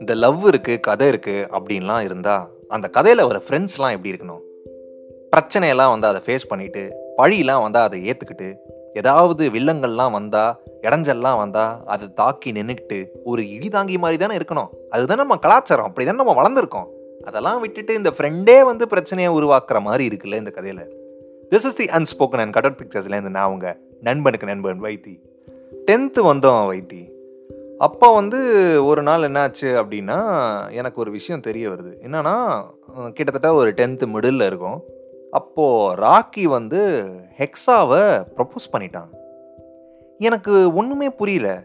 இந்த லவ் இருக்குது கதை இருக்குது அப்படின்லாம் இருந்தால் அந்த கதையில் வர ஃப்ரெண்ட்ஸ்லாம் எப்படி இருக்கணும்? பிரச்சனையெல்லாம் வந்து அதை ஃபேஸ் பண்ணிட்டு பழியெல்லாம் வந்தால் அதை ஏற்றுக்கிட்டு ஏதாவது வில்லங்கள்லாம் வந்தால் இடைஞ்சல்லாம் வந்தால் அதை தாக்கி நின்றுக்கிட்டு ஒரு இடி தாங்கி மாதிரி தானே இருக்கணும். அதுதான் நம்ம கலாச்சாரம் அப்படி தானே நம்ம வளர்ந்துருக்கோம். அதெல்லாம் விட்டுட்டு இந்த ஃப்ரெண்டே வந்து பிரச்சனையை உருவாக்குற மாதிரி இருக்குல்ல இந்த கதையில். This is the unspoken and கடட் பிக்சர்ஸ்லேருந்து நான் அவங்க நண்பனுக்கு நண்பன் வைத்தி. டென்த்து வந்தோம் வைத்தி. அப்போ வந்து ஒரு நாள் என்னாச்சு அப்படின்னா எனக்கு ஒரு விஷயம் தெரிய வருது. என்னன்னா கிட்டத்தட்ட ஒரு டென்த்து மிடில் இருக்கும். அப்போது ராக்கி வந்து ஹெக்ஸாவை ப்ரப்போஸ் பண்ணிட்டான். எனக்கு ஒன்றுமே புரியல.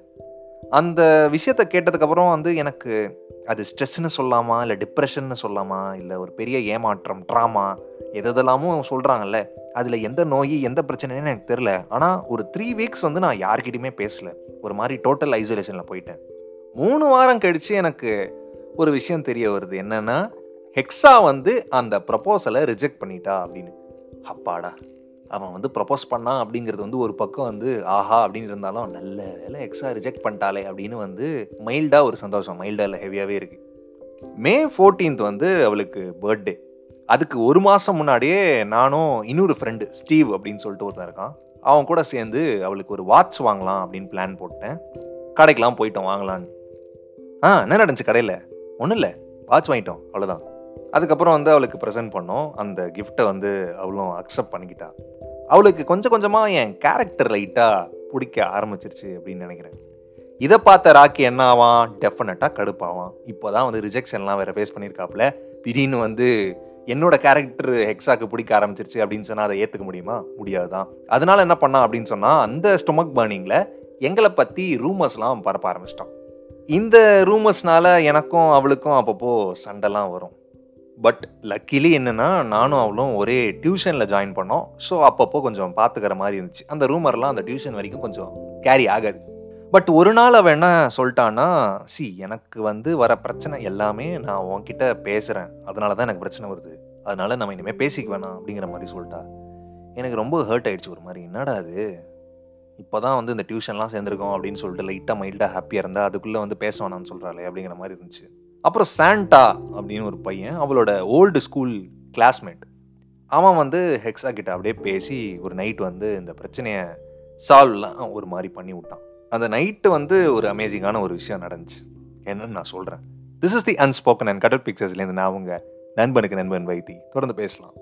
அந்த விஷயத்தை கேட்டதுக்கப்புறம் வந்து எனக்கு அது ஸ்ட்ரெஸ்ன்னு சொல்லாமா? இல்லை டிப்ரெஷன்னு சொல்லலாமா இல்லை ஒரு பெரிய ஏமாற்றம் ட்ராமா எதெல்லாமும் சொல்கிறாங்கல்ல அதில் எந்த நோய் எந்த பிரச்சனைன்னு எனக்கு தெரில ஆனால் ஒரு த்ரீ வீக்ஸ் வந்து நான் யார்கிட்டையுமே பேசல. ஒரு மாதிரி டோட்டல் ஐசோலேஷனில் போயிட்டேன். மூணு வாரம் கழித்து எனக்கு ஒரு விஷயம் தெரிய வருது. என்னென்னா ஹெக்ஸா வந்து அந்த ப்ரப்போசலை ரிஜெக்ட் பண்ணிட்டா அப்படின்னு. அப்பாடா அவன் வந்து ப்ரப்போஸ் பண்ணான் அப்படிங்கிறது வந்து ஒரு பக்கம் வந்து ஆஹா அப்படின்னு இருந்தாலும் நல்ல வேலை எக்ஸா ரிஜெக்ட் பண்ணிட்டாலே அப்படின்னு வந்து மைல்டாக ஒரு சந்தோஷம். மைல்டாக இல்லை ஹெவியாகவே இருக்குது மே ஃபோர்டீன்த் வந்து அவளுக்கு பர்த்டே அதுக்கு ஒரு மாதம் முன்னாடியே நானும் இன்னொரு ஃப்ரெண்டு ஸ்டீவ் அப்படின்னு சொல்லிட்டு ஒருத்தன் இருக்கான். அவன் கூட சேர்ந்து அவளுக்கு ஒரு வாட்ச் வாங்கலாம் அப்படின்னு பிளான் போட்டேன். கடைக்கெலாம் போயிட்டோம் வாங்கலான்னு. ஆ என்ன நடந்துச்சு கடையில்? ஒன்றும் இல்லை. வாட்ச் வாங்கிட்டோம் அவ்வளோதான் அதுக்கப்புறம் வந்து அவளுக்கு ப்ரெசென்ட் பண்ணோம். அந்த கிஃப்ட்டை வந்து அவளும் அக்செப்ட் பண்ணிக்கிட்டா. அவளுக்கு கொஞ்சம் கொஞ்சமாக என் கேரக்டர் லைட்டாக பிடிக்க ஆரம்பிச்சிருச்சு அப்படின்னு நினைக்கிறேன். இதை பார்த்த ராக்கி என்ன ஆவான்? டெஃபினட்டாக கடுப்பாவான். இப்போ தான் வந்து ரிஜெக்ஷன்லாம் வேறு ஃபேஸ் பண்ணியிருக்காப்புல. திடீர்னு வந்து என்னோட கேரக்டர் ஹெக்ஸாக்கு பிடிக்க ஆரம்பிச்சிருச்சு அப்படின்னு சொன்னால் அதை ஏற்றுக்க முடியுமா? முடியாது தான் அதனால என்ன பண்ணான் அப்படின்னு சொன்னால் அந்த ஸ்டொமக் பர்னிங்கில் எங்களை பற்றி ரூமர்ஸ்லாம் பரப்ப ஆரம்பிச்சிட்டோம் இந்த ரூமர்ஸ்னால எனக்கும் அவளுக்கும் அப்பப்போ சண்டைலாம் வரும். பட் லக்கிலி என்னென்னா நானும் அவளும் ஒரே டியூஷனில் ஜாயின் பண்ணோம். ஸோ அப்பப்போ கொஞ்சம் பார்த்துக்கிற மாதிரி இருந்துச்சு. அந்த ரூமர்லாம் அந்த டியூஷன் வரைக்கும் கொஞ்சம் கேரி ஆகாது. பட் ஒரு நாள் அவன் என்ன சொல்லிட்டான்னா சி எனக்கு வந்து வர பிரச்சனை எல்லாமே நான் உன்கிட்ட பேசுகிறேன் அதனால தான் எனக்கு பிரச்சனை வருது. அதனால நம்ம இனிமேல் பேசிக்க வேணாம் அப்படிங்கிற மாதிரி சொல்லிட்டா. எனக்கு ரொம்ப ஹர்ட் ஆயிடுச்சு ஒரு மாதிரி. என்னடா அது இப்போ தான் வந்து இந்த டியூஷன்லாம் சேர்ந்துருக்கோம் அப்படின்னு சொல்லிட்டு லைட்டாக மைல்டாக ஹாப்பியாக இருந்தால் அதுக்குள்ளே வந்து பேச வேணாம்னு சொல்கிறாளே அப்படிங்கிற மாதிரி இருந்துச்சு. அப்புறம் சாண்டா அப்படின்னு ஒரு பையன் அவளோட ஓல்டு ஸ்கூல் கிளாஸ்மேட் அவன் வந்து ஹெக்ஸா கிட்ட அப்படியே பேசி ஒரு நைட் வந்து இந்த பிரச்சனையை சால்வ்லாம் ஒரு மாதிரி பண்ணி விட்டான். அந்த நைட்டு வந்து ஒரு அமேசிங்கான ஒரு விஷயம் நடந்துச்சு. என்னன்னு நான் சொல்கிறேன் this is the unspoken and கடல் பிக்சர்ஸ்லேருந்து நான் அவங்க நண்பனுக்கு நண்பன் வைத்தி தொடர்ந்து பேசலாம்.